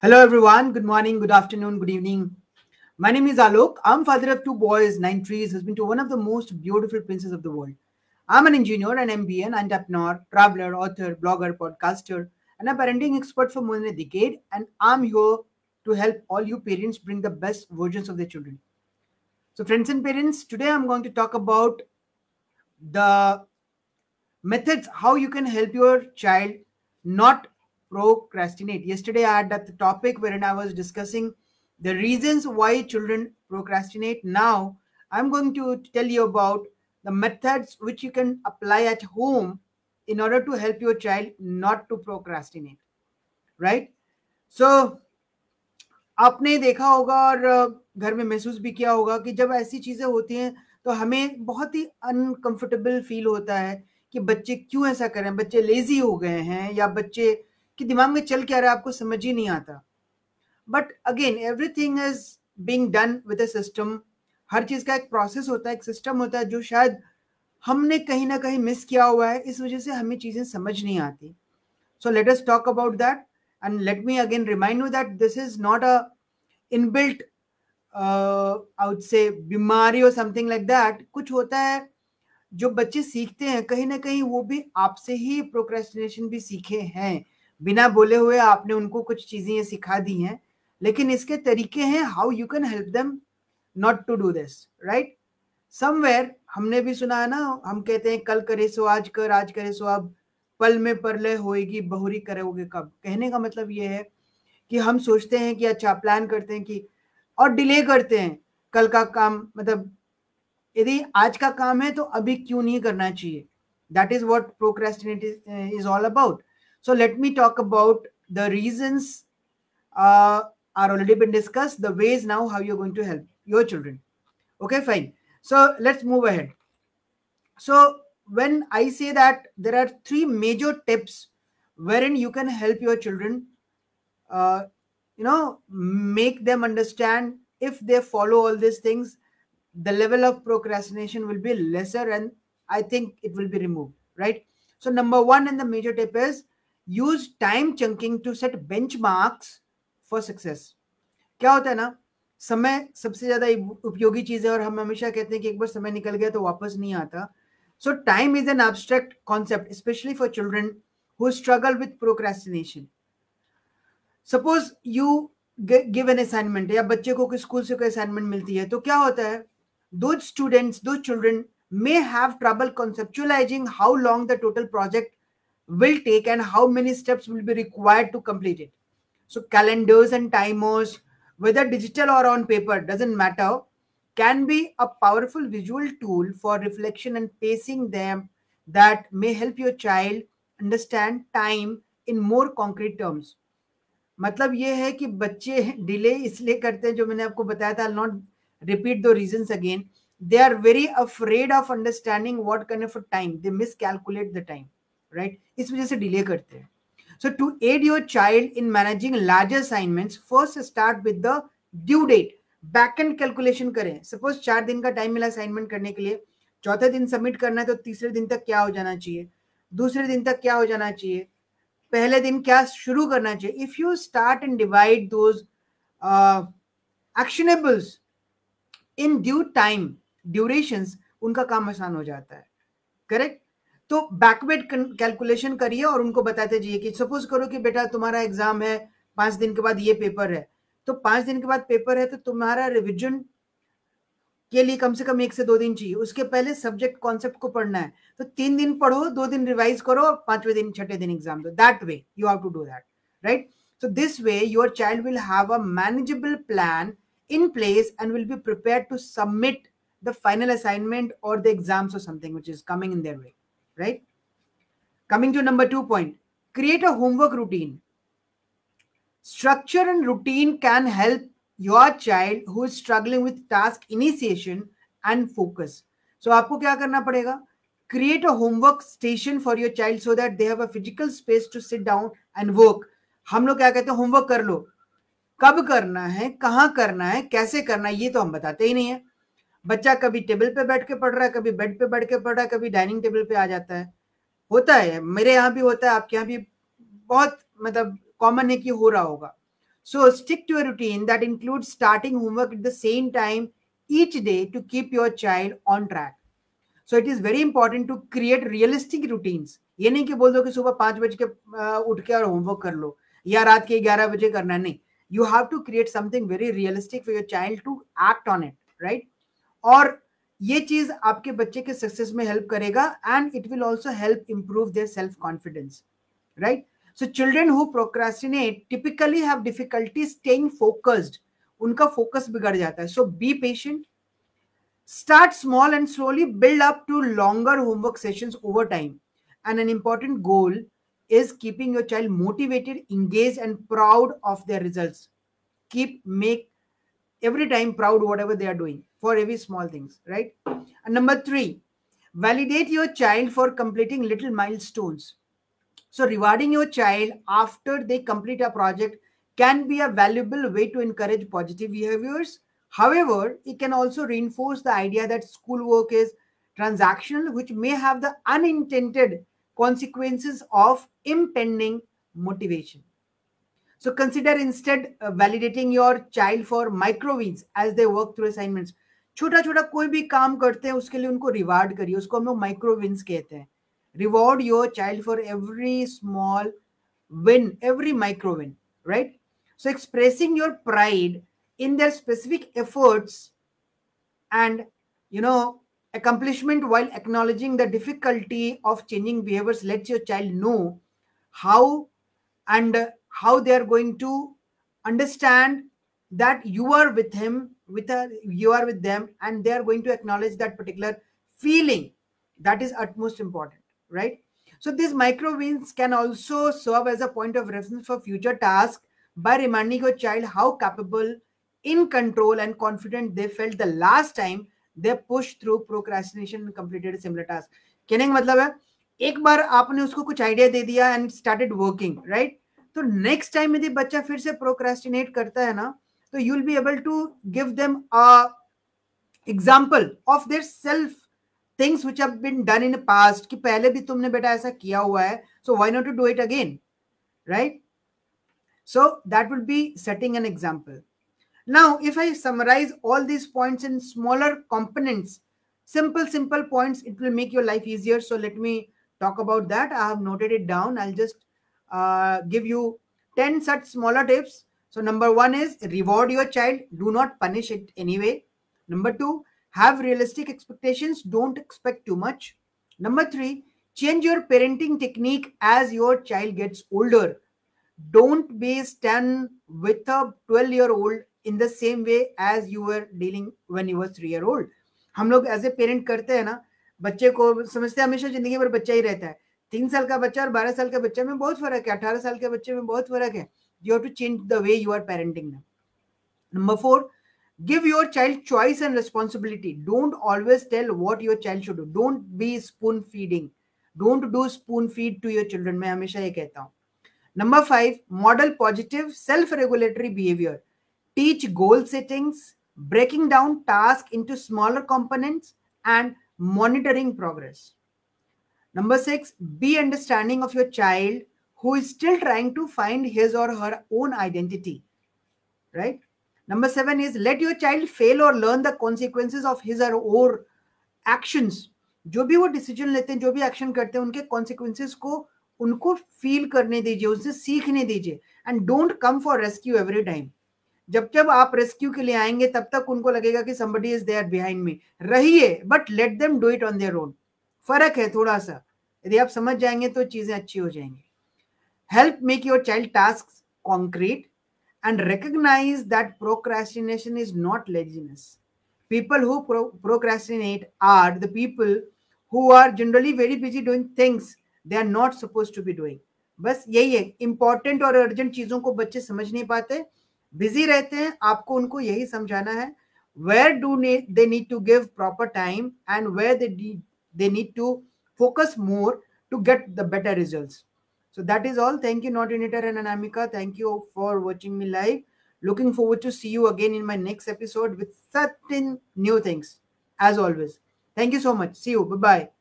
Hello, everyone. Good morning, good afternoon, good evening. My name is Alok. I'm father of two boys, nine trees, husband to one of the most beautiful princes of the world. I'm an engineer, an MBA, an entrepreneur, traveler, author, blogger, podcaster, and a parenting expert for more than a decade. And I'm here to help all you parents bring the best versions of their children. So, friends and parents, today I'm going to talk about the methods how you can help your child not procrastinate. Yesterday, I had that topic wherein I was discussing the reasons why children procrastinate. Now, I'm going to tell you about the methods which you can apply at home in order to help your child not to procrastinate. Right? So, आपने देखा होगा और घर में महसूस भी किया होगा कि जब ऐसी चीज़ें होती हैं तो हमें बहुत ही अनकंफर्टेबल फील होता है कि बच्चे क्यों ऐसा करें बच्चे लेजी हो गए हैं या बच्चे कि दिमाग में चल क्या रहा है, आपको समझ ही नहीं आता। But again everything is being done with system हर चीज़ का एक प्रोसेस होता है, एक सिस्टम होता है, जो शायद हमने कहीं ना कहीं मिस किया हुआ है, इस वजह से हमें चीज़ें समझ नहीं आती। So let us talk about that and let me again remind you that this is not a inbuilt out से बीमारी और समथिंग लाइक दैट कुछ होता है, जो बच्चे सीखते हैं, कहीं ना कहीं वो भी आपसे ही प्रोक्रेस्टिनेशन भी सीखे हैं। बिना बोले हुए आपने उनको कुछ चीज़ें सिखा दी हैं, लेकिन इसके तरीके हैं how you can help them not to do this right somewhere हमने भी सुना है ना, हम कहते हैं, कल करे सो, आज कर, आज करे सो, अब पल में परले होएगी, बहुरी करोगे कब? कहने का मतलब ये है कि हम सोचते हैं कि अच्छा प्लान करते हैं कि, और डिले करते हैं, कल का काम मतलब यदि आज का काम है तो अभी क्यों नहीं करना चाहिए? That is what procrastinate is all about So let me talk about the reasons uh, are already been discussed. The ways now how you're going to help your children. Okay, fine. So let's move ahead. So when I say that there are three major tips wherein you can help your children, uh, you know, make them understand if they follow all these things, the level of procrastination will be lesser and I think it will be removed, right? So number one and the major tip is use time chunking to set benchmarks for success क्या होता है ना? समय सबसे ज़्यादा उपयोगी चीज़ है और हम हमेशा कहते हैं कि एक बार समय निकल गया तो वापस नहीं आता। So time is an abstract concept specially for children who struggle with procrastination suppose you give an assignment या बच्चे को स्कूल से कोई असाइनमेंट मिलती है तो क्या होता है? Two students two children may have trouble conceptualizing how long the total project will take and how many steps will be required to complete it. So calendars and timers, whether digital or on paper, doesn't matter, can be a powerful visual tool for reflection and pacing them that may help your child understand time in more concrete terms. मतलब ये है कि बच्चे delay इसलिए करते हैं जो मैंने आपको बताया था not repeat the reasons again they are very afraid of understanding what kind of time they miscalculate the time right इस वजह से डिले करते हैं। So to aid your child in managing larger assignments first start with the due date back and calculation करें। Suppose चार दिन का time मिला असाइनमेंट करने के लिए। चौथे दिन सबमिट करना है तो तीसरे दिन तक क्या हो जाना चाहिए? दूसरे दिन तक क्या हो जाना चाहिए? पहले दिन क्या शुरू करना चाहिए? If you start and divide those actionables in due time duration उनका काम आसान हो जाता है। करेक्ट तो बैकवर्ड कैलकुलेशन करिए और उनको बताते जाइए कि सपोज़ करो कि बेटा तुम्हारा एग्ज़ाम है, पाँच दिन के बाद ये पेपर है। तो पाँच दिन के बाद पेपर है तो तुम्हारा रिविजन के लिए कम से कम एक से दो दिन चाहिए। उसके पहले सब्जेक्ट कॉन्सेप्ट को पढ़ना है। तो तीन दिन पढ़ो, दो दिन रिवाइज करो और पाँचवें दिन, छठे दिन एग्ज़ाम दो। That way you have to do that right so this way, your child will have a manageable plan in place and will be prepared to submit the final assignment or the exams or something which is coming in their way. Right? Coming to number two point, create a homework routine. Structure and routine can help your child who is struggling with task initiation and focus. So आपको क्या करना पड़ेगा create a homework station for your child so that they have a physical space to sit down and work. हम लोग क्या कहते हैं homework कर लो कब करना है कहाँ करना है कैसे करना है ये तो हम बताते ही नहीं है बच्चा कभी टेबल पे बैठ के पढ़ रहा है, कभी बेड पे बैठ के पढ़ रहा है, कभी डाइनिंग टेबल पे आ जाता है होता है, मेरे यहाँ भी होता है, आपके यहाँ भी बहुत मतलब कॉमन है कि हो रहा होगा So, stick to a routine that includes starting homework at the same time each day to keep your child on track. So, it is very important to create realistic. ये नहीं कि बोल दो कि सुबह पाँच बज के उठ के और होमवर्क कर लो, या रात के ग्यारह बजे करना नहीं you have to create something very realistic for your child to act on it right और ये चीज़ आपके बच्चे के सक्सेस में हेल्प करेगा and it will also help improve their self confidence right so children who procrastinate typically have difficulty staying focused उनका focus बिगड़ जाता है। So be patient start small and slowly build up to longer homework sessions over time and an important goal is keeping your child motivated engage and proud of their result keep make every time proud what they are doing for every small things right? And number three validate your child for completing little milestones. So rewarding your child after they complete a project can be a valuable way to encourage positive behaviors. However it can also reinforce the idea that schoolwork is transactional which may have the unintended consequences of impending motivation. So consider instead uh, validating your child for micro wins as they work through assignments. छोटा छोटा कोई भी काम करते हैं उसके लिए उनको रिवार्ड करिए उसको हम लोग माइक्रो विन्स कहते हैं reward your child for every small win every micro win right so expressing your pride in their specific efforts and you know accomplishment while acknowledging the difficulty of changing behaviors lets your child know how and how they are going to understand that you are with him with her you are with them and they are going to acknowledge that particular feeling that is utmost important right so these micro wins can also serve as a point of reference for future tasks by reminding your child how capable in control and confident they felt the last time they pushed through procrastination and completed a similar task कहने का मतलब है एक बार आपने उसको कुछ idea दे दिया and started working right तो नेक्स्ट टाइम यदि बच्चा फिर से प्रोक्रेस्टिनेट करता है ना तो you will be able to give them a example of their self things which have been done in past कि पहले भी तुमने बेटा ऐसा किया हुआ है so why not to do it again right so that will be setting an example now if i summarize all these points in smaller components simple simple points it will make your life easier so let me talk about that i have noted it down i'll just uh, give you 10 such smaller tips. So, number one is reward your child, do not punish it anyway. Number two, have realistic expectations, don't expect too much. Number three, change your parenting technique as your child gets older. Don't be stand with a 12 year old in the same way as you were dealing when you were three year old. हम लोग as a parent करते हैं ना बच्चे को समझते हमेशा ज़िंदगी भर बच्चा ही रहता है तीन साल का बच्चा और बारह साल के बच्चे में बहुत फ़र्क है अठारह साल के बच्चे में बहुत फ़र्क है you have to change the way you are parenting number four give your child choice and responsibility don't always tell what your child should do don't be spoon feeding don't do spoon feed to your children मैं हमेशा ये कहता हूँ number five model positive self regulatory behavior teach goal settings breaking down tasks into smaller components and monitoring progress Number six, be understanding of your child who is still trying to find his or her own identity. Right? Number seven is, let your child fail or learn the consequences of his or her actions. जो भी वो decision लेते हैं, जो भी action करते हैं, उनके कॉन्सिक्वेंसेस को उनको फील करने दीजिए, उनसे सीखने दीजिए and don't come for rescue every time जब जब आप रेस्क्यू के लिए आएँगे, तब तक उनको लगेगा कि somebody is there behind me रहिए but let them do it on their own फ़र्क है थोड़ा सा यदि आप समझ जाएँगे तो चीज़ें अच्छी हो जाएँगी help make your child task concrete and recognize that procrastination is not laziness. People who pro- procrastinate are the people who are generally very busy doing things they are not supposed to be doing. बस यही है important और urgent चीज़ों को बच्चे समझ नहीं पाते बिज़ी रहते हैं आपको उनको यही समझाना है where do they need to give proper time and where they they need to focus more to get the better results so that is all. Thank you Nautinator and anamika. Thank you for watching me live. Looking forward to see you again in my next episode with certain new things as always. Thank you so much. See you. Bye bye